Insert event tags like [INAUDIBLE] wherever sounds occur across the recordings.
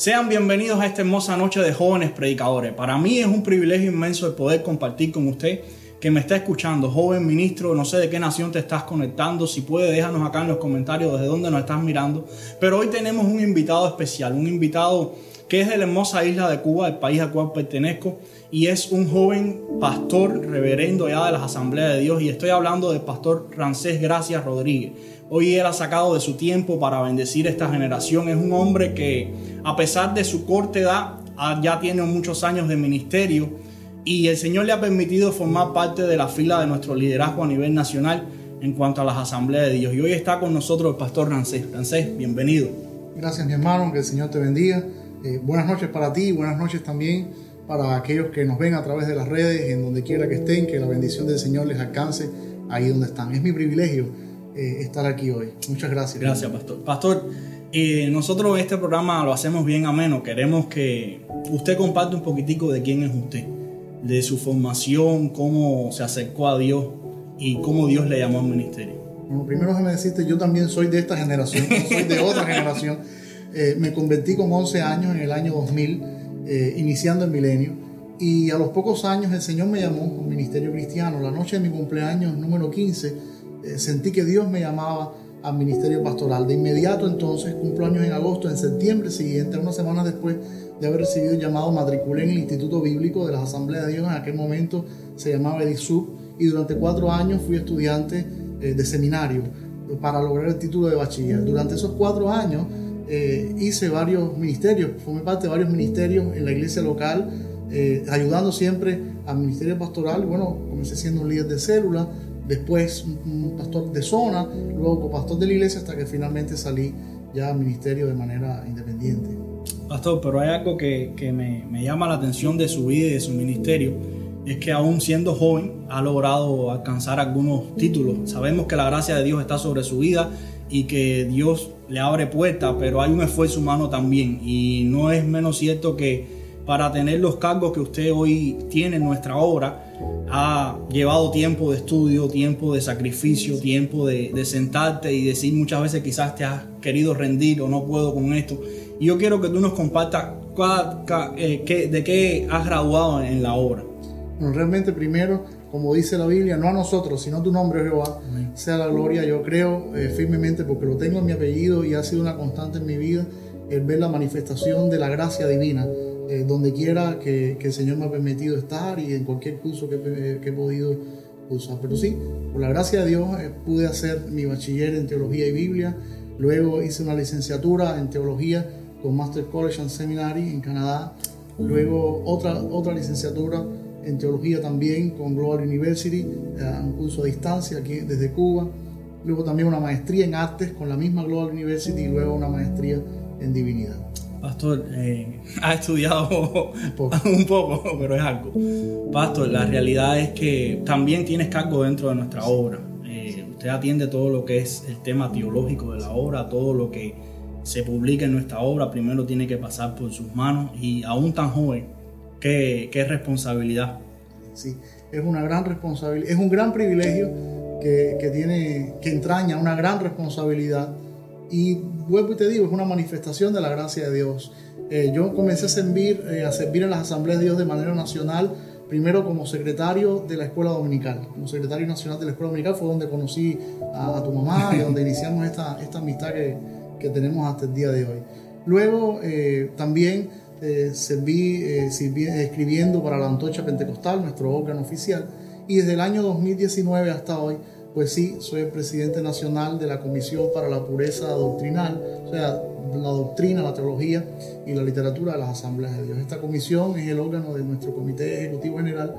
Sean bienvenidos a esta hermosa noche de jóvenes predicadores. Para mí es un privilegio inmenso el poder compartir con usted que me está escuchando, joven ministro, no sé de qué nación te estás conectando, si puede déjanos acá en los comentarios desde dónde nos estás mirando. Pero hoy tenemos un invitado especial, un invitado que es de la hermosa isla de Cuba, el país al cual pertenezco, y es un joven pastor reverendo ya de las asambleas de Dios, y estoy hablando del pastor Rancés Gracias Rodríguez. Hoy ha sacado de su tiempo para bendecir esta generación. Es un hombre que, a pesar de su corta edad, ya tiene muchos años de ministerio y el Señor le ha permitido formar parte de la fila de nuestro liderazgo a nivel nacional en cuanto a las asambleas de Dios. Y hoy está con nosotros el pastor Rancés. Rancés, bienvenido. Gracias, mi hermano. Que el Señor te bendiga. Eh, buenas noches para ti y buenas noches también para aquellos que nos ven a través de las redes, en donde quiera que estén, que la bendición del Señor les alcance ahí donde están. Es mi privilegio eh, estar aquí hoy. Muchas gracias. Gracias, Pastor. Pastor, eh, nosotros este programa lo hacemos bien ameno. Queremos que usted comparte un poquitico de quién es usted, de su formación, cómo se acercó a Dios y cómo Dios le llamó al ministerio. Bueno, primero déjame decirte, yo también soy de esta generación, soy de otra generación. [LAUGHS] Eh, me convertí con 11 años en el año 2000, iniciando el milenio. Y a los pocos años el Señor me llamó un ministerio cristiano. La noche de mi cumpleaños número 15 eh, sentí que Dios me llamaba al ministerio pastoral. De inmediato entonces, cumplo años en agosto, en septiembre siguiente, una semana después de haber recibido el llamado, matriculé en el Instituto Bíblico de las Asambleas de Dios, en aquel momento se llamaba EDISUB, y durante cuatro años fui estudiante eh, de seminario para lograr el título de bachiller. Durante esos cuatro años eh, hice varios ministerios, formé parte de varios ministerios en la iglesia local, ayudando siempre al ministerio pastoral. Bueno, comencé siendo un líder de célula, después un pastor de zona, luego pastor de la iglesia, hasta que finalmente salí ya al ministerio de manera independiente. Pastor, pero hay algo que, que me, me, llama la atención de su vida y de su ministerio, es que aún siendo joven ha logrado alcanzar algunos títulos. Sabemos que la gracia de Dios está sobre su vida y que Dios le abre puertas, pero hay un esfuerzo humano también y no es menos cierto que para tener los cargos que usted hoy tiene en nuestra obra, ha llevado tiempo de estudio, tiempo de sacrificio, tiempo de, sentarte y decir muchas veces quizás te has querido rendir o no puedo con esto. Y yo quiero que tú nos compartas eh, de qué has graduado en la obra. Bueno, realmente primero, como dice la Biblia, no a nosotros, sino tu nombre Jehová, sea la gloria. Yo creo eh, firmemente porque lo tengo en mi apellido y ha sido una constante en mi vida el ver la manifestación de la gracia divina eh, donde quiera que, el Señor me ha permitido estar y en cualquier curso que, he podido usar. Pero sí, por la gracia de Dios eh, pude hacer mi bachiller en teología y Biblia. Luego hice una licenciatura en teología con Master College and Seminary en Canadá. Luego otra, otra licenciatura en teología también con Global University, eh, un curso a distancia aquí desde Cuba. Luego también una maestría en artes con la misma Global University y luego una maestría en divinidad. Pastor, eh, [LAUGHS] ha estudiado [LAUGHS] un poco. [LAUGHS] pero es algo. Pastor, la realidad es que también tienes cargo dentro de nuestra obra. Eh, usted atiende todo lo que es el tema teológico de la obra, todo lo que se publica en nuestra obra, primero tiene que pasar por sus manos y aún tan joven, qué, qué responsabilidad. Sí, es una gran responsabilidad, es un gran privilegio que, que tiene, que entraña una gran responsabilidad y vuelvo y te digo, es una manifestación de la gracia de Dios. Eh, yo comencé a servir, eh, a servir en las asambleas de Dios de manera nacional, primero como secretario de la escuela dominical. Como secretario nacional de la escuela dominical fue donde conocí a, tu mamá y donde iniciamos esta, esta amistad que, que, tenemos hasta el día de hoy. Luego eh, también serví, serví escribiendo para la Antorcha Pentecostal, nuestro órgano oficial, y desde el año 2019 hasta hoy pues sí, soy el presidente nacional de la Comisión para la Pureza Doctrinal, o sea, la doctrina, la teología y la literatura de las asambleas de Dios. Esta comisión es el órgano de nuestro Comité Ejecutivo General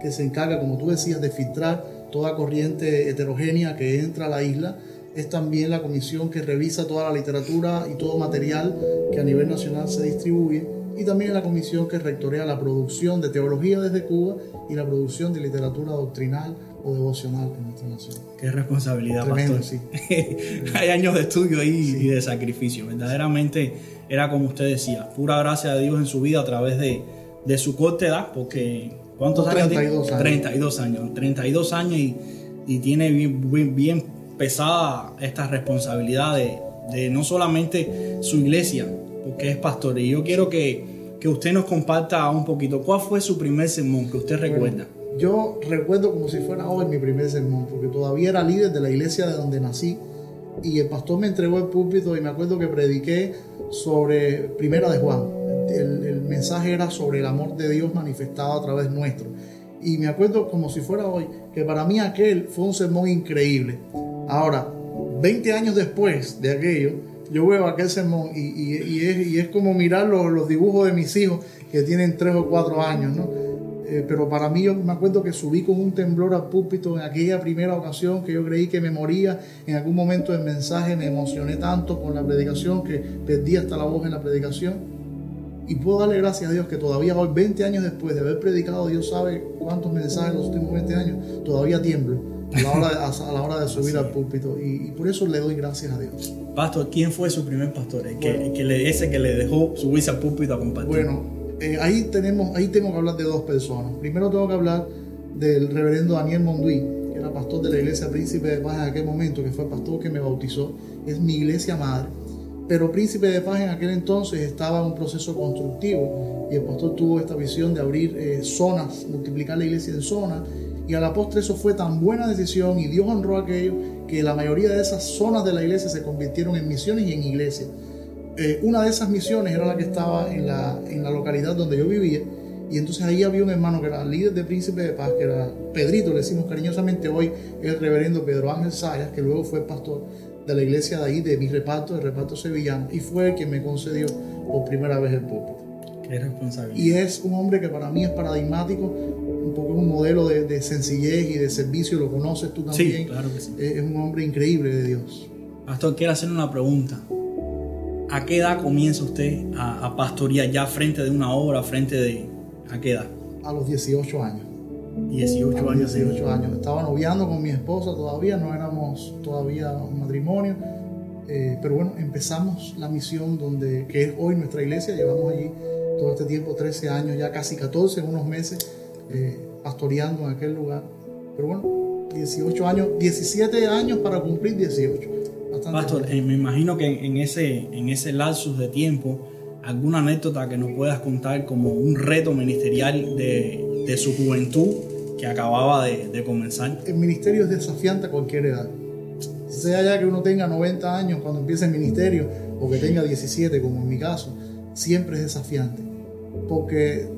que se encarga, como tú decías, de filtrar toda corriente heterogénea que entra a la isla. Es también la comisión que revisa toda la literatura y todo material que a nivel nacional se distribuye. Y también la comisión que rectorea la producción de teología desde Cuba y la producción de literatura doctrinal o devocional en nuestra nación. Qué responsabilidad, pastor. Sí. [LAUGHS] Hay años de estudio ahí y de sacrificio. Verdaderamente era como usted decía, pura gracia de Dios en su vida a través de, de su corta edad, porque ¿cuántos años tiene? años. 32 años. 32 años y, y tiene bien, bien, pesada esta responsabilidad de, de no solamente su iglesia, porque es pastor. Y yo quiero que, que usted nos comparta un poquito. ¿Cuál fue su primer sermón que usted recuerda? Yo recuerdo como si fuera hoy mi primer sermón, porque todavía era líder de la iglesia de donde nací. Y el pastor me entregó el púlpito y me acuerdo que prediqué sobre Primera de Juan. El, el mensaje era sobre el amor de Dios manifestado a través nuestro. Y me acuerdo como si fuera hoy, que para mí aquel fue un sermón increíble. Ahora, 20 años después de aquello, yo veo aquel sermón y, y, es, como mirar los, los, dibujos de mis hijos que tienen 3 o 4 años, ¿no? Eh, pero para mí yo me acuerdo que subí con un temblor al púlpito en aquella primera ocasión que yo creí que me moría. En algún momento del mensaje me emocioné tanto con la predicación que perdí hasta la voz en la predicación. Y puedo darle gracias a Dios que todavía hoy, 20 años después de haber predicado, Dios sabe cuántos mensajes en los últimos 20 años, todavía tiemblo a la hora de, a la hora de subir al púlpito. Y, y, por eso le doy gracias a Dios. Pastor, ¿quién fue su primer pastor? El que, que le, ese que le dejó subirse al púlpito a compartir. Bueno, eh, ahí, tenemos, ahí tengo que hablar de dos personas. Primero tengo que hablar del reverendo Daniel Monduí, que era pastor de la iglesia Príncipe de Paz en aquel momento, que fue el pastor que me bautizó. Es mi iglesia madre. Pero Príncipe de Paz en aquel entonces estaba en un proceso constructivo y el pastor tuvo esta visión de abrir eh, zonas, multiplicar la iglesia en zonas. Y a la postre eso fue tan buena decisión y Dios honró aquello que la mayoría de esas zonas de la iglesia se convirtieron en misiones y en iglesias. Eh, una de esas misiones era la que estaba en la, en la localidad donde yo vivía. Y entonces ahí había un hermano que era líder de Príncipe de Paz, que era Pedrito, le decimos cariñosamente hoy, el reverendo Pedro Ángel Sayas, que luego fue pastor de la iglesia de ahí, de mi reparto, el reparto sevillano, y fue el quien me concedió por primera vez el púlpito. Qué responsabilidad. Y es un hombre que para mí es paradigmático, un poco un modelo de, de sencillez y de servicio, lo conoces tú también. Sí, claro que sí. Es un hombre increíble de Dios. Pastor, quiero hacer una pregunta. ¿A qué edad comienza usted a, a, pastorear ya frente de una obra, frente de... ¿A qué edad? A los 18 años. 18 a los años. 18 años. Estaba noviando con mi esposa todavía, no éramos todavía un matrimonio. Eh, pero bueno, empezamos la misión donde, que es hoy nuestra iglesia. Llevamos allí todo este tiempo, 13 años, ya casi 14 en unos meses, eh, pastoreando en aquel lugar. Pero bueno, 18 años, 17 años para cumplir 18. Pastor, eh, me imagino que en ese, en ese lapsus de tiempo, alguna anécdota que nos puedas contar como un reto ministerial de, de su juventud que acababa de, de, comenzar. El ministerio es desafiante a cualquier edad. Sea ya que uno tenga 90 años cuando empiece el ministerio o que tenga 17, como en mi caso, siempre es desafiante. Porque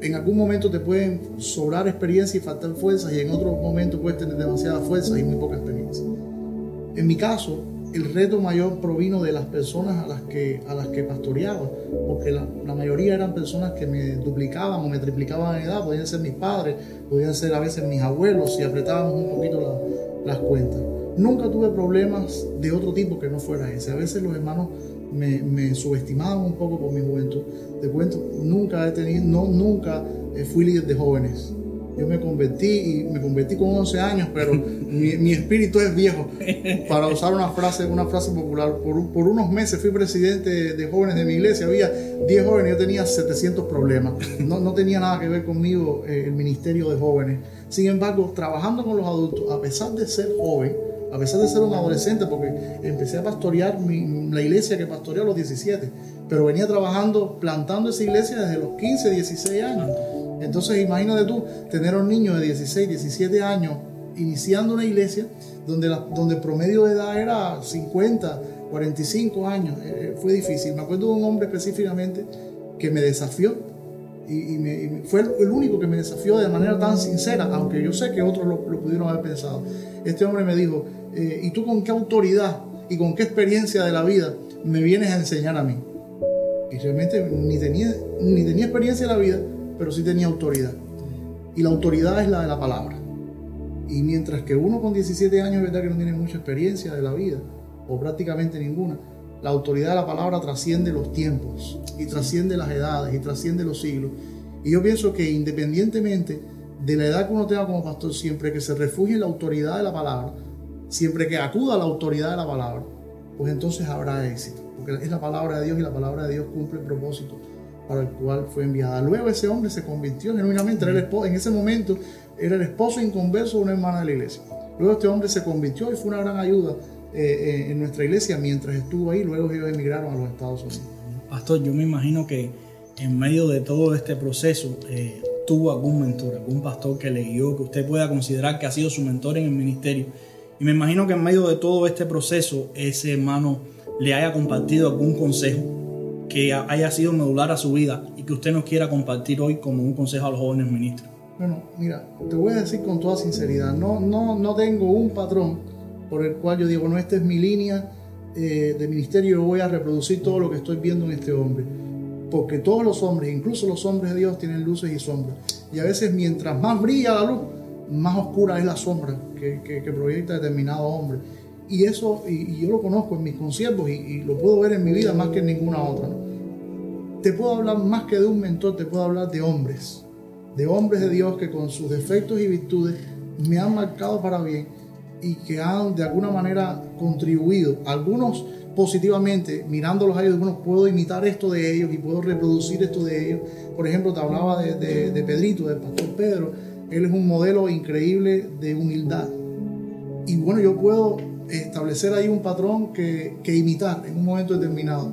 en algún momento te pueden sobrar experiencia y faltar fuerzas y en otro momento puedes tener demasiada fuerza y muy poca experiencia. En mi caso, el reto mayor provino de las personas a las que, a las que pastoreaba, porque la, mayoría eran personas que me duplicaban o me triplicaban en edad, podían ser mis padres, podían ser a veces mis abuelos, si apretábamos un poquito la, las cuentas. Nunca tuve problemas de otro tipo que no fuera ese. A veces los hermanos me, me subestimaban un poco por mi juventud. Te cuento, nunca he tenido, no, nunca fui líder de jóvenes yo me convertí y me convertí con 11 años, pero [LAUGHS] mi, mi, espíritu es viejo. Para usar una frase, una frase popular, por, por, unos meses fui presidente de jóvenes de mi iglesia, había 10 jóvenes, yo tenía 700 problemas. No, no tenía nada que ver conmigo eh, el ministerio de jóvenes. Sin embargo, trabajando con los adultos, a pesar de ser joven, a pesar de ser un adolescente, porque empecé a pastorear mi, la iglesia que pastoreé a los 17, pero venía trabajando, plantando esa iglesia desde los 15, 16 años. Entonces imagínate tú tener a un niño de 16, 17 años iniciando una iglesia donde, donde el promedio de edad era 50, 45 años. Eh, fue difícil. Me acuerdo de un hombre específicamente que me desafió y, fue el único que me desafió de manera tan sincera, aunque yo sé que otros lo, lo pudieron haber pensado. Este hombre me dijo, eh, ¿y tú con qué autoridad y con qué experiencia de la vida me vienes a enseñar a mí? Y realmente ni tenía, ni tenía experiencia de la vida, pero sí tenía autoridad. Y la autoridad es la de la palabra. Y mientras que uno con 17 años, es verdad que no tiene mucha experiencia de la vida, o prácticamente ninguna, la autoridad de la palabra trasciende los tiempos, y trasciende las edades, y trasciende los siglos. Y yo pienso que independientemente de la edad que uno tenga como pastor, siempre que se refugie en la autoridad de la palabra, siempre que acuda a la autoridad de la palabra, pues entonces habrá éxito. Porque es la palabra de Dios y la palabra de Dios cumple el propósito para el cual fue enviada. Luego ese hombre se convirtió genuinamente, era el esposo, en ese momento era el esposo inconverso de una hermana de la iglesia. Luego este hombre se convirtió y fue una gran ayuda eh, eh, en nuestra iglesia mientras estuvo ahí, luego ellos emigraron a los Estados Unidos. Pastor, yo me imagino que en medio de todo este proceso eh, tuvo algún mentor, algún pastor que le guió, que usted pueda considerar que ha sido su mentor en el ministerio. Y me imagino que en medio de todo este proceso, ese hermano le haya compartido algún consejo que haya sido medular a su vida y que usted nos quiera compartir hoy como un consejo a los jóvenes ministros. Bueno, mira, te voy a decir con toda sinceridad, no, no, no tengo un patrón por el cual yo digo, no, esta es mi línea eh, de ministerio, yo voy a reproducir todo lo que estoy viendo en este hombre. Porque todos los hombres, incluso los hombres de Dios, tienen luces y sombras. Y a veces mientras más brilla la luz, más oscura es la sombra que, que, proyecta determinado hombre. Y eso, y, yo lo conozco en mis conciertos y, lo puedo ver en mi vida más que en ninguna otra. Te puedo hablar más que de un mentor, te puedo hablar de hombres, de hombres de Dios que con sus defectos y virtudes me han marcado para bien y que han de alguna manera contribuido, algunos positivamente, mirándolos a ellos, bueno, puedo imitar esto de ellos y puedo reproducir esto de ellos. Por ejemplo, te hablaba de, de, Pedrito, del pastor Pedro, él es un modelo increíble de humildad. Y bueno, yo puedo establecer ahí un patrón que, que, imitar en un momento determinado.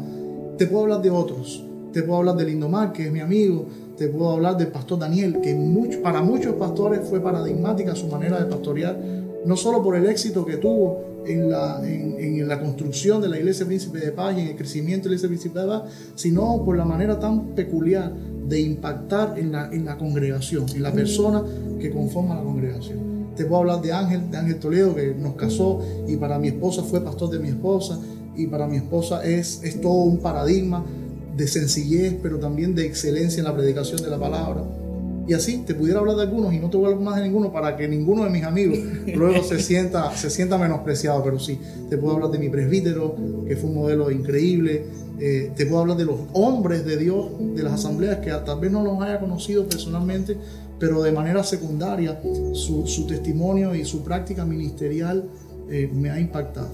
Te puedo hablar de otros, te puedo hablar de Lindomar, que es mi amigo, te puedo hablar del pastor Daniel, que mucho, para muchos pastores fue paradigmática su manera de pastorear no solo por el éxito que tuvo en la, en, la construcción de la Iglesia Príncipe de Paz y en el crecimiento de la Iglesia Príncipe de Paz, sino por la manera tan peculiar de impactar en la, en la congregación, en la persona que conforma la congregación. Te puedo hablar de Ángel, de Ángel Toledo, que nos casó y para mi esposa fue pastor de mi esposa y para mi esposa es, es todo un paradigma de sencillez, pero también de excelencia en la predicación de la palabra. Y así te pudiera hablar de algunos y no te voy a hablar más de ninguno para que ninguno de mis amigos [LAUGHS] luego se sienta, se sienta menospreciado. Pero sí, te puedo hablar de mi presbítero, que fue un modelo increíble. Eh, te puedo hablar de los hombres de Dios, de las asambleas, que tal vez no los haya conocido personalmente, pero de manera secundaria, su, su testimonio y su práctica ministerial eh, me ha impactado.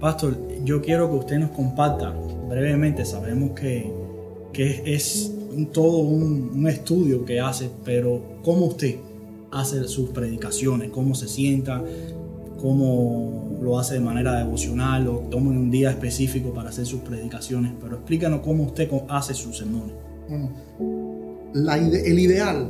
Pastor, yo quiero que usted nos comparta brevemente, sabemos que, que es todo un, estudio que hace, pero cómo usted hace sus predicaciones, cómo se sienta, cómo lo hace de manera devocional o toma un día específico para hacer sus predicaciones, pero explícanos cómo usted hace sus sermones. el ideal,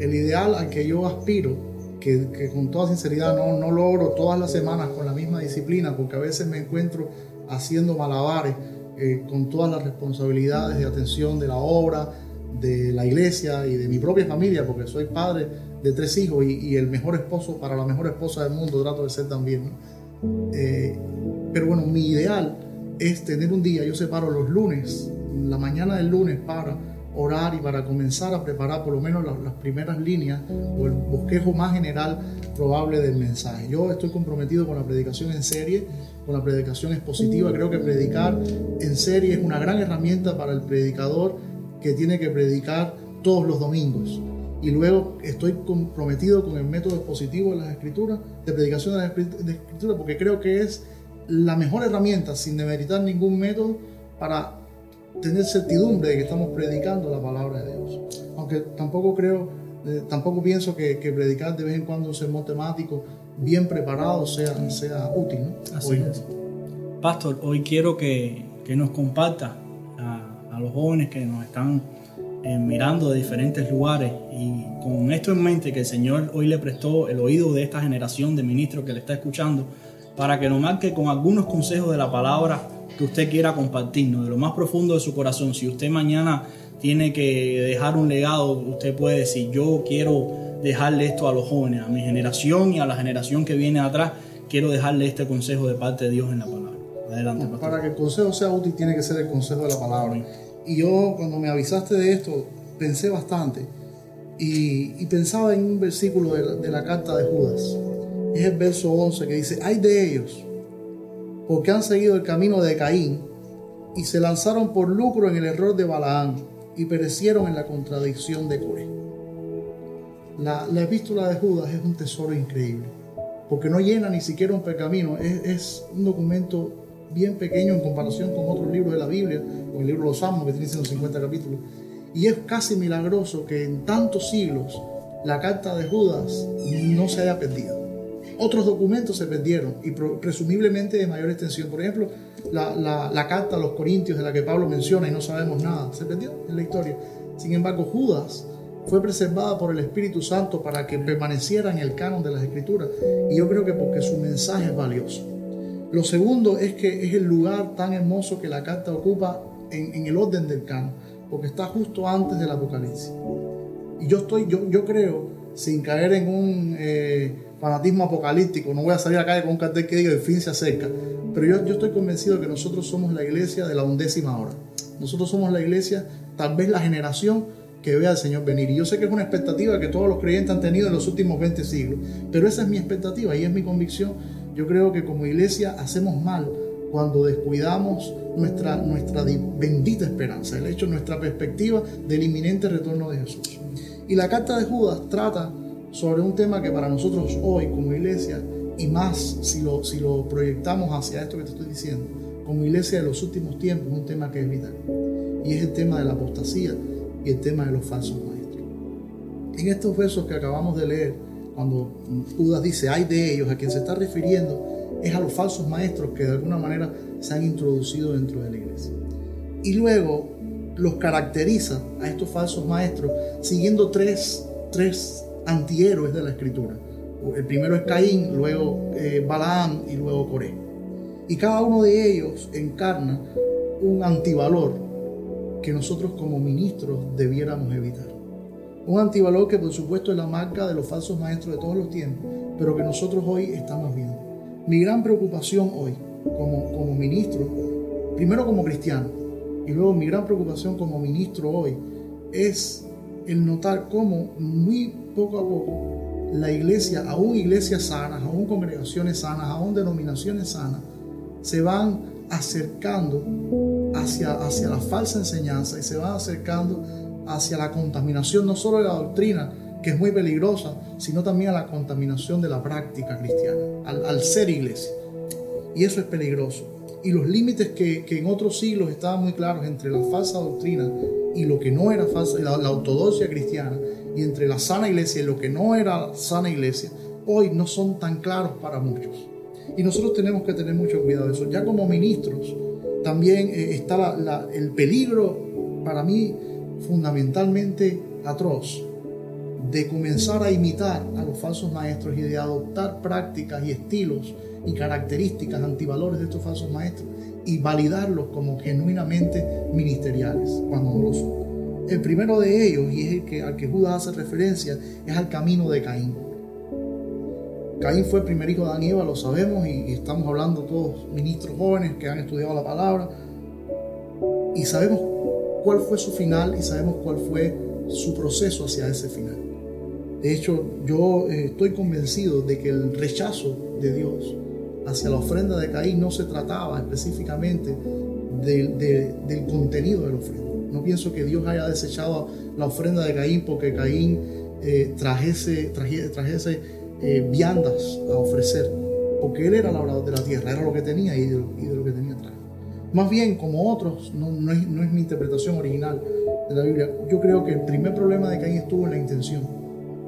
el ideal al que yo aspiro, que, con toda sinceridad no, no logro todas las semanas con la misma disciplina, porque a veces me encuentro haciendo malabares eh, con todas las responsabilidades de atención de la obra, de la iglesia y de mi propia familia, porque soy padre de tres hijos y, el mejor esposo para la mejor esposa del mundo trato de ser también. Eh, pero bueno, mi ideal es tener un día, yo separo los lunes, la mañana del lunes para orar y para comenzar a preparar por lo menos las, las, primeras líneas o el bosquejo más general probable del mensaje. Yo estoy comprometido con la predicación en serie, con la predicación expositiva. Creo que predicar en serie es una gran herramienta para el predicador que tiene que predicar todos los domingos. Y luego estoy comprometido con el método expositivo de las escrituras, de predicación de las escrituras, porque creo que es la mejor herramienta, sin demeritar ningún método, para tener certidumbre de que estamos predicando la palabra de Dios. Aunque tampoco creo, eh, tampoco pienso que, predicar de vez en cuando un sermón temático bien preparado sea, sea útil. Así Pastor, hoy quiero que, que nos comparta a los jóvenes que nos están eh, mirando de diferentes lugares y con esto en mente que el Señor hoy le prestó el oído de esta generación de ministros que le está escuchando para que nos marque con algunos consejos de la palabra que usted quiera compartirnos de lo más profundo de su corazón. Si usted mañana tiene que dejar un legado, usted puede decir, yo quiero dejarle esto a los jóvenes, a mi generación y a la generación que viene atrás, quiero dejarle este consejo de parte de Dios en la palabra. Adelante, Para que el consejo sea útil tiene que ser el consejo de la palabra. Y yo cuando me avisaste de esto pensé bastante y, pensaba en un versículo de la, carta de Judas. Es el verso 11 que dice, hay de ellos, porque han seguido el camino de Caín y se lanzaron por lucro en el error de Balaán y perecieron en la contradicción de Coré. La, epístola de Judas es un tesoro increíble, porque no llena ni siquiera un pergamino, es, un documento bien pequeño en comparación con otros libros de la Biblia, con el libro de los Salmos que tiene 150 capítulos. Y es casi milagroso que en tantos siglos la carta de Judas no se haya perdido. Otros documentos se perdieron y presumiblemente de mayor extensión. Por ejemplo, la, carta a los Corintios de la que Pablo menciona y no sabemos nada, se perdió en la historia. Sin embargo, Judas fue preservada por el Espíritu Santo para que permaneciera en el canon de las Escrituras. Y yo creo que porque su mensaje es valioso. Lo segundo es que es el lugar tan hermoso que la carta ocupa en, el orden del canon, porque está justo antes del Apocalipsis. Y yo estoy, yo, yo creo, sin caer en un eh, fanatismo apocalíptico, no voy a salir a la calle con un cartel que diga el fin se acerca, pero yo, yo estoy convencido que nosotros somos la iglesia de la undécima hora. Nosotros somos la iglesia, tal vez la generación que vea al Señor venir. Y yo sé que es una expectativa que todos los creyentes han tenido en los últimos 20 siglos, pero esa es mi expectativa y es mi convicción. Yo creo que como iglesia hacemos mal cuando descuidamos nuestra, nuestra bendita esperanza, el hecho, nuestra perspectiva del inminente retorno de Jesús. Y la carta de Judas trata sobre un tema que para nosotros hoy como iglesia, y más si lo, si lo proyectamos hacia esto que te estoy diciendo, como iglesia de los últimos tiempos, es un tema que es vital. Y es el tema de la apostasía y el tema de los falsos maestros. En estos versos que acabamos de leer, cuando Judas dice, hay de ellos, a quien se está refiriendo es a los falsos maestros que de alguna manera se han introducido dentro de la iglesia. Y luego los caracteriza a estos falsos maestros siguiendo tres, tres antihéroes de la escritura. El primero es Caín, luego eh, Balaam y luego Coré. Y cada uno de ellos encarna un antivalor que nosotros como ministros debiéramos evitar. Un antivalor que por supuesto es la marca de los falsos maestros de todos los tiempos, pero que nosotros hoy estamos viendo. Mi gran preocupación hoy como, como ministro, primero como cristiano, y luego mi gran preocupación como ministro hoy, es el notar cómo muy poco a poco la iglesia, aún iglesias sanas, aún congregaciones sanas, aún denominaciones sanas, se van acercando hacia, hacia la falsa enseñanza y se van acercando hacia la contaminación no solo de la doctrina, que es muy peligrosa, sino también a la contaminación de la práctica cristiana, al, ser iglesia. Y eso es peligroso. Y los límites que, en otros siglos estaban muy claros entre la falsa doctrina y lo que no era falsa, la, la ortodoxia cristiana, y entre la sana iglesia y lo que no era sana iglesia, hoy no son tan claros para muchos. Y nosotros tenemos que tener mucho cuidado de eso. Ya como ministros, también eh, está el peligro, para mí, fundamentalmente atroz, de comenzar a imitar a los falsos maestros y de adoptar prácticas y estilos y características antivalores de estos falsos maestros y validarlos como genuinamente ministeriales, cuando no lo son. El primero de ellos, y es el que, al que Judas hace referencia, es al camino de Caín. Caín fue el primer hijo de y Eva, lo sabemos, y, estamos hablando todos ministros jóvenes que han estudiado la palabra, y sabemos cuál fue su final y sabemos cuál fue su proceso hacia ese final. De hecho, yo eh, estoy convencido de que el rechazo de Dios hacia la ofrenda de Caín no se trataba específicamente del contenido de la ofrenda. No pienso que Dios haya desechado la ofrenda de Caín porque Caín eh, trajese, eh, viandas a ofrecer, porque él era labrador de la tierra, era lo que tenía y de, lo que tenía atrás. Más bien, como otros, no, no, es, no es mi interpretación original de la Biblia, yo creo que el primer problema de Caín estuvo en la intención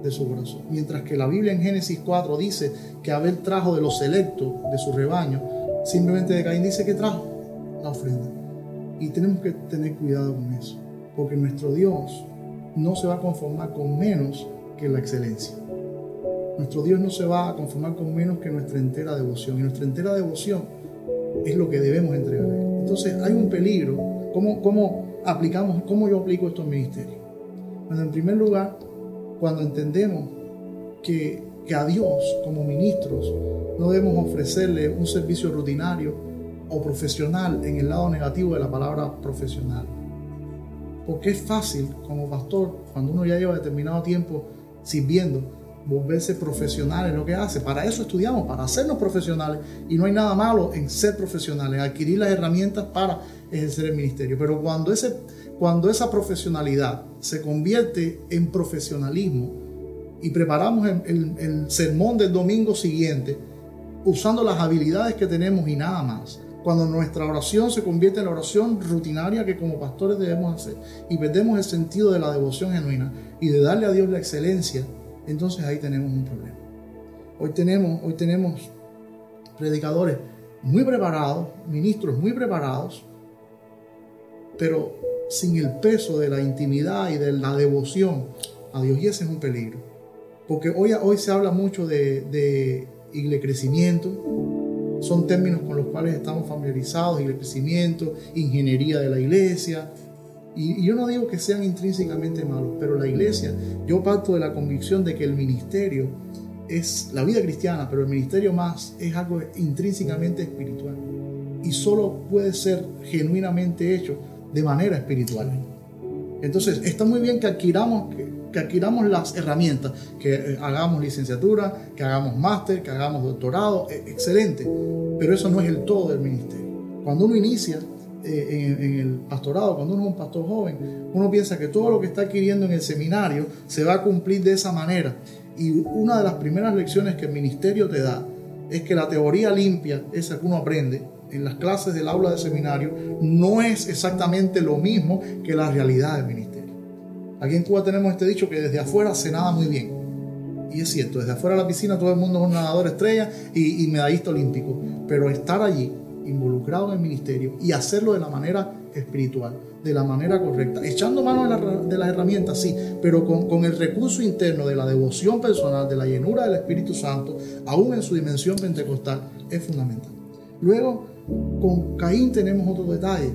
de su corazón. Mientras que la Biblia en Génesis 4 dice que Abel trajo de los selectos de su rebaño, simplemente de Caín dice que trajo la ofrenda. Y tenemos que tener cuidado con eso, porque nuestro Dios no se va a conformar con menos que la excelencia. Nuestro Dios no se va a conformar con menos que nuestra entera devoción. Y nuestra entera devoción es lo que debemos entregar Entonces hay un peligro. ¿Cómo, cómo aplicamos, cómo yo aplico estos ministerios? Bueno, en primer lugar, cuando entendemos que, que a Dios como ministros no debemos ofrecerle un servicio rutinario o profesional en el lado negativo de la palabra profesional. Porque es fácil como pastor, cuando uno ya lleva determinado tiempo sirviendo, volverse profesional en lo que hace. Para eso estudiamos, para hacernos profesionales. Y no hay nada malo en ser profesionales, adquirir las herramientas para ejercer el ministerio. Pero cuando, ese, cuando esa profesionalidad se convierte en profesionalismo y preparamos el, el sermón del domingo siguiente usando las habilidades que tenemos y nada más, cuando nuestra oración se convierte en la oración rutinaria que como pastores debemos hacer y perdemos el sentido de la devoción genuina y de darle a Dios la excelencia, entonces ahí tenemos un problema. Hoy tenemos, hoy tenemos predicadores muy preparados, ministros muy preparados, pero sin el peso de la intimidad y de la devoción a Dios. Y ese es un peligro. Porque hoy, hoy se habla mucho de, de son términos con los cuales estamos familiarizados, crecimiento, ingeniería de la iglesia. Y, yo no digo que sean intrínsecamente malos, pero la iglesia, yo parto de la convicción de que el ministerio es la vida cristiana, pero el ministerio más es algo intrínsecamente espiritual. Y solo puede ser genuinamente hecho de manera espiritual. Entonces, está muy bien que adquiramos, que, adquiramos las herramientas, que eh, hagamos licenciatura, que hagamos máster, que hagamos doctorado, e, excelente, pero eso no es el todo del ministerio. Cuando uno inicia eh, en, el pastorado, cuando uno es un pastor joven, uno piensa que todo lo que está adquiriendo en el seminario se va a cumplir de esa manera. Y una de las primeras lecciones que el ministerio te da es que la teoría limpia, esa que uno aprende, en las clases del aula de seminario no es exactamente lo mismo que la realidad del ministerio. Aquí en Cuba tenemos este dicho que desde afuera se nada muy bien. Y es cierto, desde afuera de la piscina todo el mundo es un nadador estrella y, medallista olímpico. Pero estar allí, involucrado en el ministerio y hacerlo de la manera espiritual, de la manera correcta, echando mano de, las herramientas, sí, pero con, con, el recurso interno de la devoción personal, de la llenura del Espíritu Santo, aún en su dimensión pentecostal, es fundamental. Luego, con Caín tenemos otro detalle,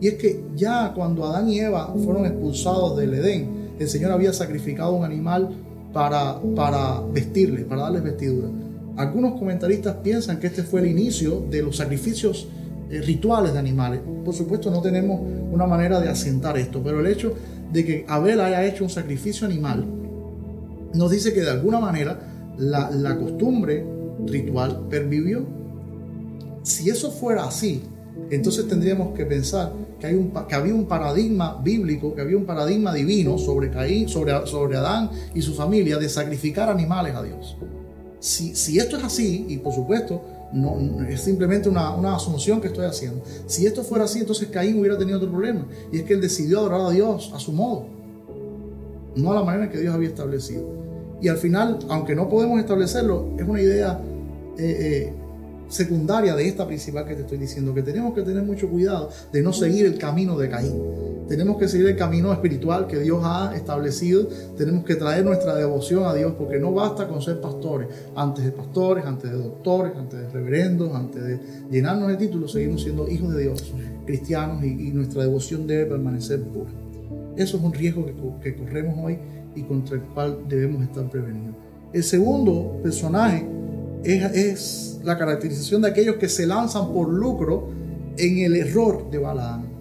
y es que ya cuando Adán y Eva fueron expulsados del Edén, el Señor había sacrificado un animal para, para vestirles, para darles vestidura. Algunos comentaristas piensan que este fue el inicio de los sacrificios eh, rituales de animales. Por supuesto no tenemos una manera de asentar esto, pero el hecho de que Abel haya hecho un sacrificio animal nos dice que de alguna manera la, costumbre ritual pervivió si eso fuera así, entonces tendríamos que pensar que, hay un, que había un paradigma bíblico, que había un paradigma divino sobre Adán y su familia de sacrificar animales a Dios. Si, esto es así, y por supuesto no, es simplemente una, una, asunción que estoy haciendo, si esto fuera así, entonces Caín hubiera tenido otro problema, y es que él decidió adorar a Dios a su modo, no a la manera que Dios había establecido. Y al final, aunque no podemos establecerlo, es una idea eh, eh, secundaria de esta principal que te estoy diciendo, que tenemos que tener mucho cuidado de no seguir el camino de Caín. Tenemos que seguir el camino espiritual que Dios ha establecido. Tenemos que traer nuestra devoción a Dios porque no basta con ser pastores. Antes de pastores, antes de doctores, antes de reverendos, antes de llenarnos de títulos, seguimos siendo hijos de Dios, cristianos y, nuestra devoción debe permanecer pura. Eso es un riesgo que, corremos hoy y contra el cual debemos estar prevenidos. El segundo personaje es, la caracterización de aquellos que se lanzan por lucro en el error de Balaam.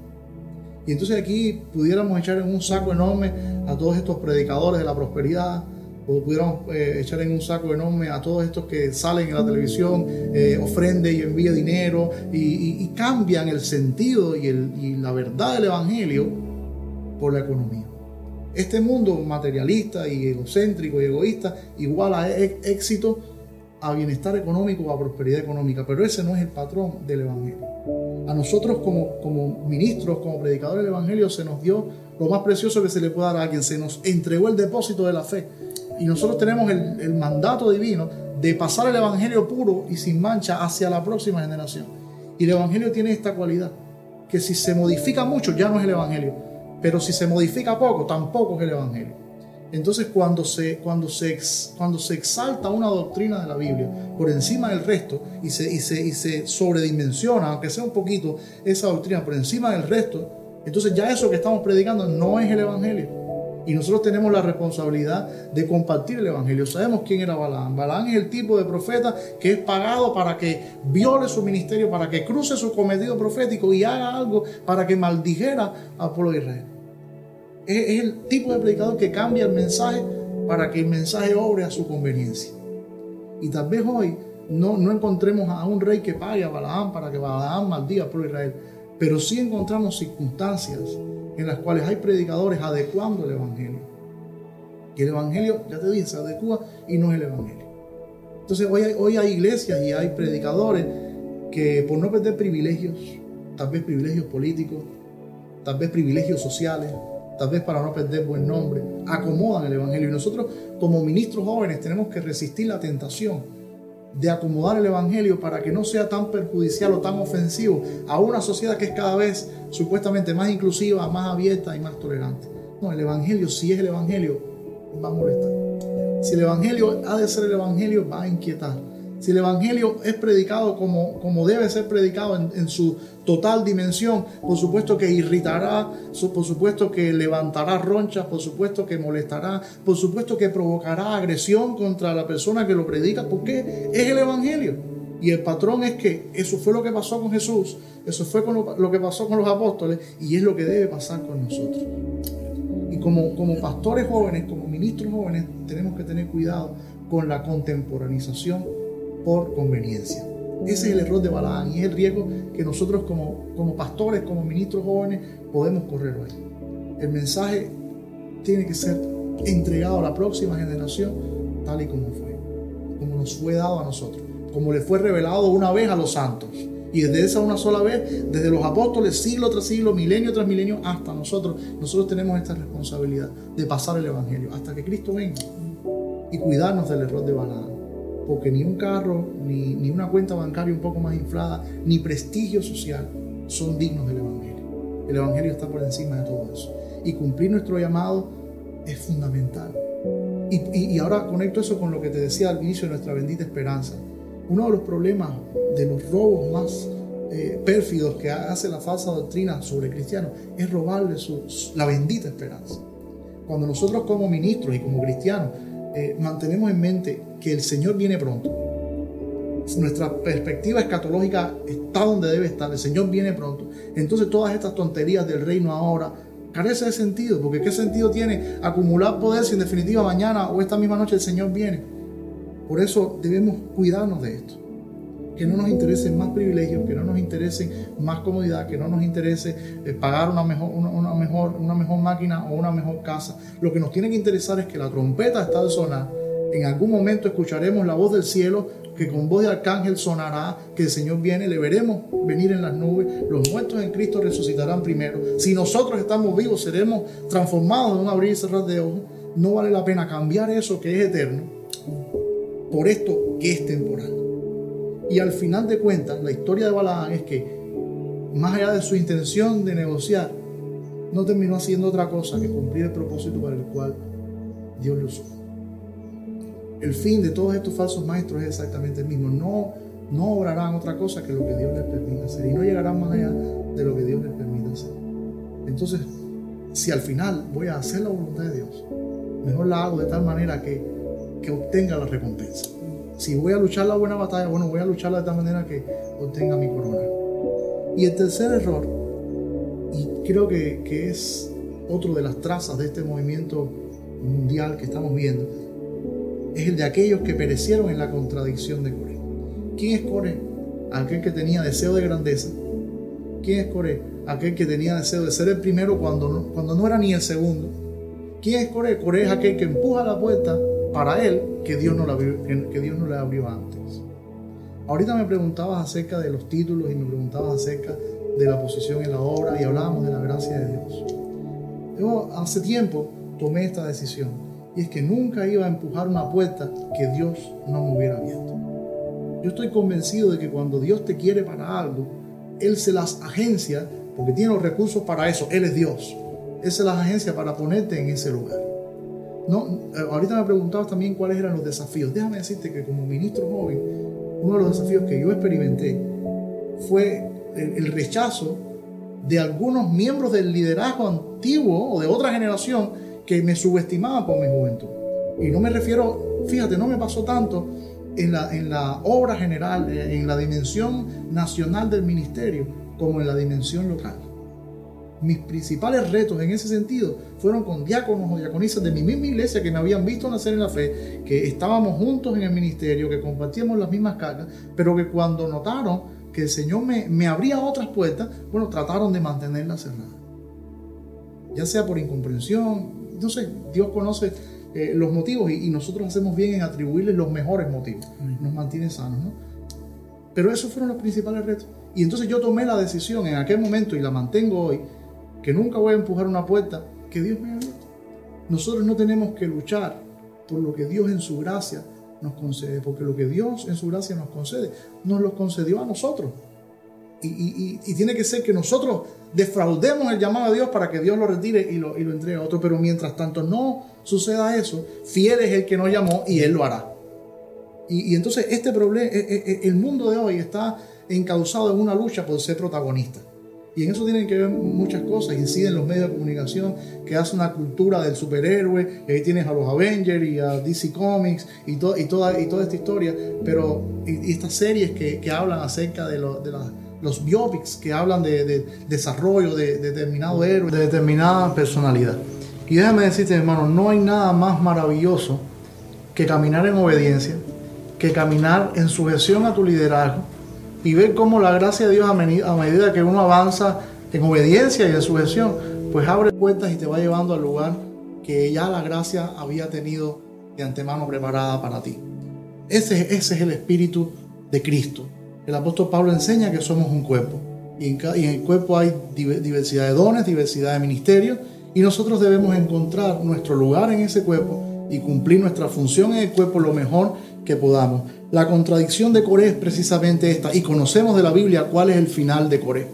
Y entonces aquí pudiéramos echar en un saco enorme a todos estos predicadores de la prosperidad, o pudiéramos eh, echar en un saco enorme a todos estos que salen en la televisión, eh, ofrende y envía dinero y, cambian el sentido y, el, y la verdad del Evangelio por la economía. Este mundo materialista y egocéntrico y egoísta igual a e, éxito a bienestar económico a prosperidad económica, pero ese no es el patrón del Evangelio. A nosotros como, como ministros, como predicadores del Evangelio, se nos dio lo más precioso que se le puede dar a alguien, se nos entregó el depósito de la fe. Y nosotros tenemos el, el mandato divino de pasar el Evangelio puro y sin mancha hacia la próxima generación. Y el Evangelio tiene esta cualidad, que si se modifica mucho ya no es el Evangelio, pero si se modifica poco tampoco es el Evangelio. Entonces cuando se, cuando, se, cuando se exalta una doctrina de la Biblia por encima del resto y se, y, se, y se sobredimensiona, aunque sea un poquito, esa doctrina por encima del resto, entonces ya eso que estamos predicando no es el Evangelio. Y nosotros tenemos la responsabilidad de compartir el Evangelio. Sabemos quién era Balaam. Balaam es el tipo de profeta que es pagado para que viole su ministerio, para que cruce su cometido profético y haga algo para que maldijera al pueblo de Israel. Es, el tipo de predicador que cambia el mensaje para que el mensaje obre a su conveniencia. Y tal vez hoy no, no encontremos a un rey que pague a Balaam para que Balaam maldiga por Israel, pero sí encontramos circunstancias en las cuales hay predicadores adecuando el Evangelio. Y el Evangelio, ya te dije, se adecua y no es el Evangelio. Entonces hoy hoy hay iglesias y hay predicadores que por no perder privilegios, tal vez privilegios políticos, tal vez privilegios sociales, tal vez para no perder buen nombre, acomodan el Evangelio. Y nosotros como ministros jóvenes tenemos que resistir la tentación de acomodar el Evangelio para que no sea tan perjudicial o tan ofensivo a una sociedad que es cada vez supuestamente más inclusiva, más abierta y más tolerante. No, el Evangelio, si es el Evangelio, va a molestar. Si el Evangelio ha de ser el Evangelio, va a inquietar si el Evangelio es predicado como, como debe ser predicado en, su total dimensión, por supuesto que irritará, por supuesto que levantará ronchas, por supuesto que molestará, por supuesto que provocará agresión contra la persona que lo predica, porque es el Evangelio. Y el patrón es que eso fue lo que pasó con Jesús, eso fue lo, lo, que pasó con los apóstoles y es lo que debe pasar con nosotros. Y como, como pastores jóvenes, como ministros jóvenes, tenemos que tener cuidado con la contemporanización por conveniencia. Ese es el error de Balaán y es el riesgo que nosotros como, como pastores, como ministros jóvenes, podemos correr hoy. El mensaje tiene que ser entregado a la próxima generación tal y como fue, como nos fue dado a nosotros, como le fue revelado una vez a los santos. Y desde esa una sola vez, desde los apóstoles, siglo tras siglo, milenio tras milenio, hasta nosotros, nosotros tenemos esta responsabilidad de pasar el Evangelio hasta que Cristo venga y cuidarnos del error de Balaam porque ni un carro, ni, una cuenta bancaria un poco más inflada, ni prestigio social son dignos del Evangelio. El Evangelio está por encima de todo eso. Y cumplir nuestro llamado es fundamental. Y, ahora conecto eso con lo que te decía al inicio de nuestra bendita esperanza. Uno de los problemas de los robos más eh, pérfidos que hace la falsa doctrina sobre cristianos es robarle la bendita esperanza. Cuando nosotros como ministros y como cristianos eh, mantenemos en mente que el Señor viene pronto. Nuestra perspectiva escatológica está donde debe estar. El Señor viene pronto. Entonces todas estas tonterías del reino ahora carece de sentido. Porque ¿qué sentido tiene acumular poder si en definitiva mañana o esta misma noche el Señor viene? Por eso debemos cuidarnos de esto que no nos interesen más privilegios, que no nos interesen más comodidad, que no nos interese eh, pagar una mejor, una, mejor, una mejor máquina o una mejor casa. Lo que nos tiene que interesar es que la trompeta está de sonar. En algún momento escucharemos la voz del cielo que con voz de arcángel sonará que el Señor viene, le veremos venir en las nubes, los muertos en Cristo resucitarán primero. Si nosotros estamos vivos, seremos transformados en un abrir y cerrar de ojos. No vale la pena cambiar eso que es eterno por esto que es temporal. Y al final de cuentas, la historia de Balaam es que, más allá de su intención de negociar, no terminó haciendo otra cosa que cumplir el propósito para el cual Dios le usó. El fin de todos estos falsos maestros es exactamente el mismo. No, no obrarán otra cosa que lo que Dios les permita hacer y no llegarán más allá de lo que Dios les permita hacer. Entonces, si al final voy a hacer la voluntad de Dios, mejor la hago de tal manera que, que obtenga la recompensa si voy a luchar la buena batalla, bueno, voy a lucharla de tal manera que obtenga mi corona. Y el tercer error, y creo que, que es otro de las trazas de este movimiento mundial que estamos viendo, es el de aquellos que perecieron en la contradicción de Coré. ¿Quién es Coré? Aquel que tenía deseo de grandeza. ¿Quién es Coré? Aquel que tenía deseo de ser el primero cuando no, cuando no era ni el segundo. ¿Quién es Coré? Coré es aquel que empuja la puerta para él que Dios no, la que Dios no le abrió antes. Ahorita me preguntabas acerca de los títulos y me preguntabas acerca de la posición en la obra y hablábamos de la gracia de Dios. Yo hace tiempo tomé esta decisión y es que nunca iba a empujar una puerta que Dios no me hubiera abierto. Yo estoy convencido de que cuando Dios te quiere para algo, Él se las agencia porque tiene los recursos para eso. Él es Dios. Él se las agencia para ponerte en ese lugar. No, eh, ahorita me preguntabas también cuáles eran los desafíos. Déjame decirte que como ministro joven, uno de los desafíos que yo experimenté fue el, rechazo de algunos miembros del liderazgo antiguo o de otra generación que me subestimaban por mi juventud. Y no me refiero, fíjate, no me pasó tanto en la, en la obra general, eh, en la dimensión nacional del ministerio, como en la dimensión local mis principales retos en ese sentido fueron con diáconos o diaconisas de mi misma iglesia que me habían visto nacer en la fe, que estábamos juntos en el ministerio, que compartíamos las mismas cargas, pero que cuando notaron que el Señor me, me abría otras puertas, bueno, trataron de mantenerlas cerradas. Ya sea por incomprensión, no sé, Dios conoce eh, los motivos y, nosotros hacemos bien en atribuirles los mejores motivos. Nos mantiene sanos, ¿no? Pero esos fueron los principales retos. Y entonces yo tomé la decisión en aquel momento y la mantengo hoy que nunca voy a empujar una puerta que Dios me ha abierto. Nosotros no tenemos que luchar por lo que Dios en su gracia nos concede, porque lo que Dios en su gracia nos concede, nos lo concedió a nosotros. Y, tiene que ser que nosotros defraudemos el llamado a Dios para que Dios lo retire y lo, entregue a otro. Pero mientras tanto no suceda eso, fiel es el que nos llamó y Él lo hará. Y, entonces este problema, eh, eh, eh, el mundo de hoy está encauzado en una lucha por ser protagonista. Y en eso tienen que ver muchas cosas. Inciden los medios de comunicación que hace una cultura del superhéroe. Y ahí tienes a los Avengers y a DC Comics y, y, toda, y toda esta historia. Pero y, estas series que, que, hablan acerca de, lo, los biopics, que hablan de, de desarrollo de, de, determinado héroe, de determinada personalidad. Y déjame decirte, hermano, no hay nada más maravilloso que caminar en obediencia, que caminar en sujeción a tu liderazgo y ver cómo la gracia de Dios a medida que uno avanza en obediencia y en sujeción, pues abre puertas y te va llevando al lugar que ya la gracia había tenido de antemano preparada para ti. Ese es el espíritu de Cristo. El apóstol Pablo enseña que somos un cuerpo y en, el cuerpo hay diversidad de dones, diversidad de ministerios y nosotros debemos encontrar nuestro lugar en ese cuerpo y cumplir nuestra función en el cuerpo lo mejor que podamos. La contradicción de Coré es precisamente esta, y conocemos de la Biblia cuál es el final de Coré.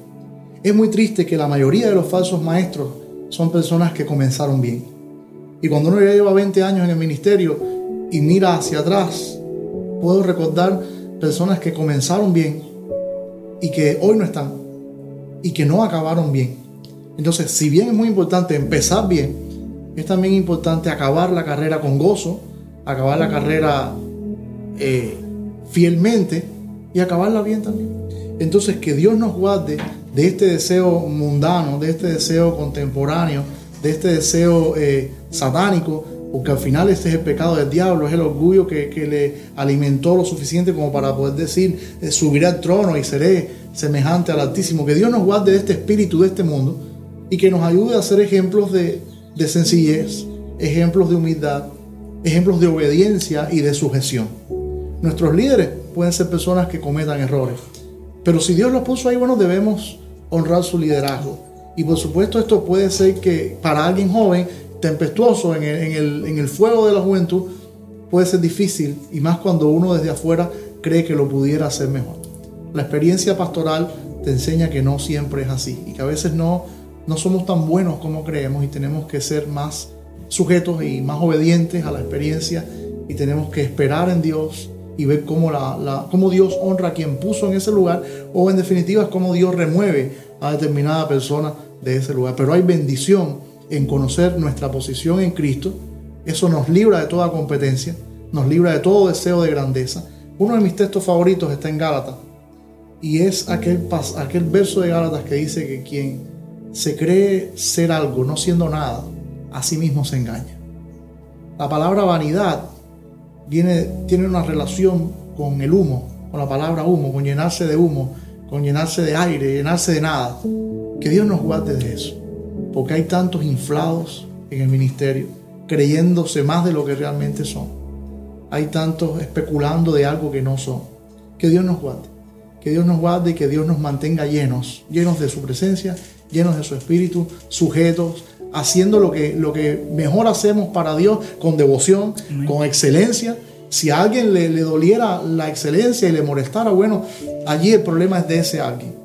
Es muy triste que la mayoría de los falsos maestros son personas que comenzaron bien. Y cuando uno ya lleva 20 años en el ministerio y mira hacia atrás, puedo recordar personas que comenzaron bien y que hoy no están y que no acabaron bien. Entonces, si bien es muy importante empezar bien, es también importante acabar la carrera con gozo, acabar la carrera eh, fielmente y acabarla bien también. Entonces, que Dios nos guarde de este deseo mundano, de este deseo contemporáneo, de este deseo eh, satánico, porque al final este es el pecado del diablo, es el orgullo que, le alimentó lo suficiente como para poder decir, eh, subiré al trono y seré semejante al Altísimo. Que Dios nos guarde de este espíritu de este mundo y que nos ayude a ser ejemplos de, de sencillez, ejemplos de humildad, ejemplos de obediencia y de sujeción. Nuestros líderes pueden ser personas que cometan errores, pero si Dios los puso ahí, bueno, debemos honrar su liderazgo. Y por supuesto esto puede ser que para alguien joven, tempestuoso en el, fuego de la juventud, puede ser difícil, y más cuando uno desde afuera cree que lo pudiera hacer mejor. La experiencia pastoral te enseña que no siempre es así y que a veces no, no somos tan buenos como creemos y tenemos que ser más sujetos y más obedientes a la experiencia y tenemos que esperar en Dios y ver cómo Dios honra a quien puso en ese lugar o en definitiva es cómo Dios remueve a determinada persona de ese lugar. Pero hay bendición en conocer nuestra posición en Cristo. Eso nos libra de toda competencia, nos libra de todo deseo de grandeza. Uno de mis textos favoritos está en Gálatas y es aquel, verso de Gálatas que dice que quien se cree ser algo no siendo nada, a sí mismo se engaña. La palabra vanidad tiene una relación con el humo, con la palabra humo, con llenarse de humo, con llenarse de aire, llenarse de nada. Que Dios nos guarde de eso. Porque hay tantos inflados en el ministerio, creyéndose más de lo que realmente son. Hay tantos especulando de algo que no son. Que Dios nos guarde. Que Dios nos guarde y que Dios nos mantenga llenos, llenos de su presencia, llenos de su espíritu, sujetos haciendo lo que, lo que mejor hacemos para Dios con devoción, con excelencia. Si a alguien le, le, doliera la excelencia y le molestara, bueno, allí el problema es de ese alguien.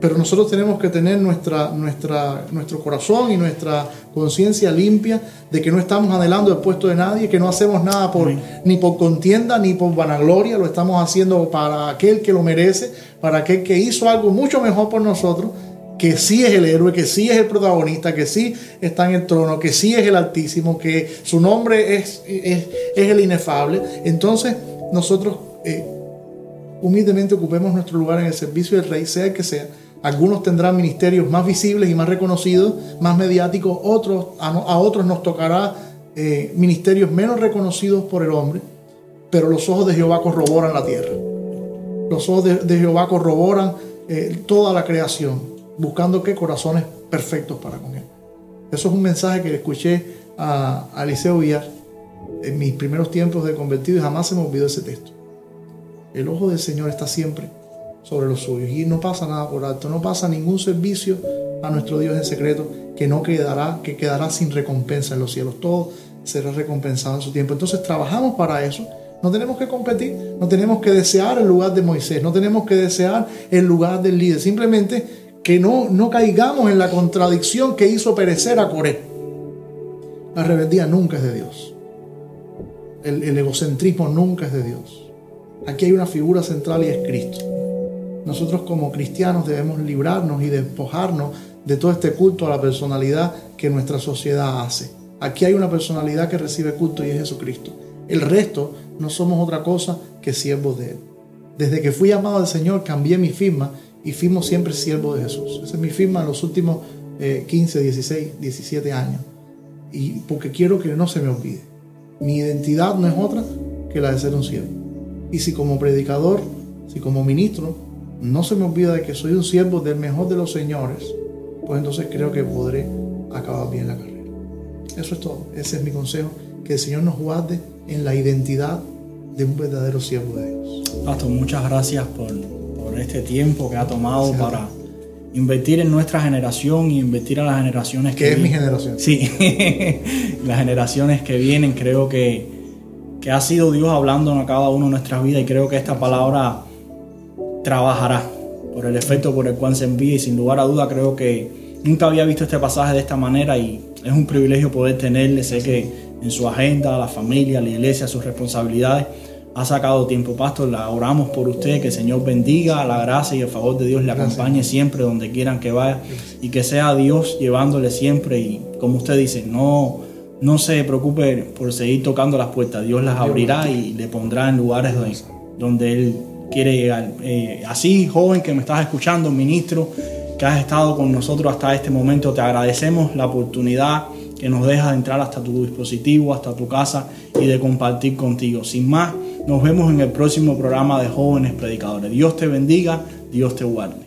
Pero nosotros tenemos que tener nuestra, nuestra, nuestro corazón y nuestra conciencia limpia de que no estamos anhelando el puesto de nadie, que no hacemos nada por, ni por contienda ni por vanagloria, lo estamos haciendo para aquel que lo merece, para aquel que hizo algo mucho mejor por nosotros que sí es el héroe, que sí es el protagonista, que sí está en el trono, que sí es el altísimo, que su nombre es, es, el inefable. Entonces nosotros eh, humildemente ocupemos nuestro lugar en el servicio del rey, sea el que sea. Algunos tendrán ministerios más visibles y más reconocidos, más mediáticos, otros, a, otros nos tocará eh, ministerios menos reconocidos por el hombre, pero los ojos de Jehová corroboran la tierra. Los ojos de, Jehová corroboran eh, toda la creación buscando qué corazones perfectos para con Él. Eso es un mensaje que le escuché a, a Eliseo Villar en mis primeros tiempos de convertido y jamás se me olvidó ese texto. El ojo del Señor está siempre sobre los suyos y no pasa nada por alto, no pasa ningún servicio a nuestro Dios en secreto, que no quedará, que quedará sin recompensa en los cielos. Todo será recompensado en su tiempo. Entonces trabajamos para eso. No tenemos que competir, no tenemos que desear el lugar de Moisés, no tenemos que desear el lugar del líder. Simplemente que no, no caigamos en la contradicción que hizo perecer a Coré. La rebeldía nunca es de Dios. El, el egocentrismo nunca es de Dios. Aquí hay una figura central y es Cristo. Nosotros como cristianos debemos librarnos y despojarnos de todo este culto a la personalidad que nuestra sociedad hace. Aquí hay una personalidad que recibe culto y es Jesucristo. El resto no somos otra cosa que siervos de Él. Desde que fui amado al Señor cambié mi firma y fuimos siempre siervos de Jesús. Esa es mi firma en los últimos 15, 16, 17 años. Y porque quiero que no se me olvide. Mi identidad no es otra que la de ser un siervo. Y si como predicador, si como ministro, no se me olvida de que soy un siervo del mejor de los señores, pues entonces creo que podré acabar bien la carrera. Eso es todo. Ese es mi consejo. Que el Señor nos guarde en la identidad de un verdadero siervo de Dios. Pastor, muchas gracias por, por este tiempo que ha tomado para invertir en nuestra generación y invertir a las generaciones que que es mi vienen. generación. Sí, [LAUGHS] las generaciones que vienen, creo que, que ha sido Dios hablando a cada uno de nuestras vidas y creo que esta palabra trabajará. Por el efecto por el cual se envía y sin lugar a duda creo que nunca había visto este pasaje de esta manera y es un privilegio poder tenerle, sé que en su agenda, la familia, la iglesia, sus responsabilidades, ha sacado tiempo, pastor, la oramos por usted, que el Señor bendiga, la gracia y el favor de Dios le Gracias. acompañe siempre donde quieran que vaya y que sea Dios llevándole siempre. Y como usted dice, no, no se preocupe por seguir tocando las puertas, Dios las abrirá y le pondrá en lugares donde, donde Él quiere llegar. Eh, así, joven que me estás escuchando, ministro, que has estado con nosotros hasta este momento, te agradecemos la oportunidad que nos dejas de entrar hasta tu dispositivo, hasta tu casa y de compartir contigo. Sin más, nos vemos en el próximo programa de Jóvenes Predicadores. Dios te bendiga, Dios te guarde.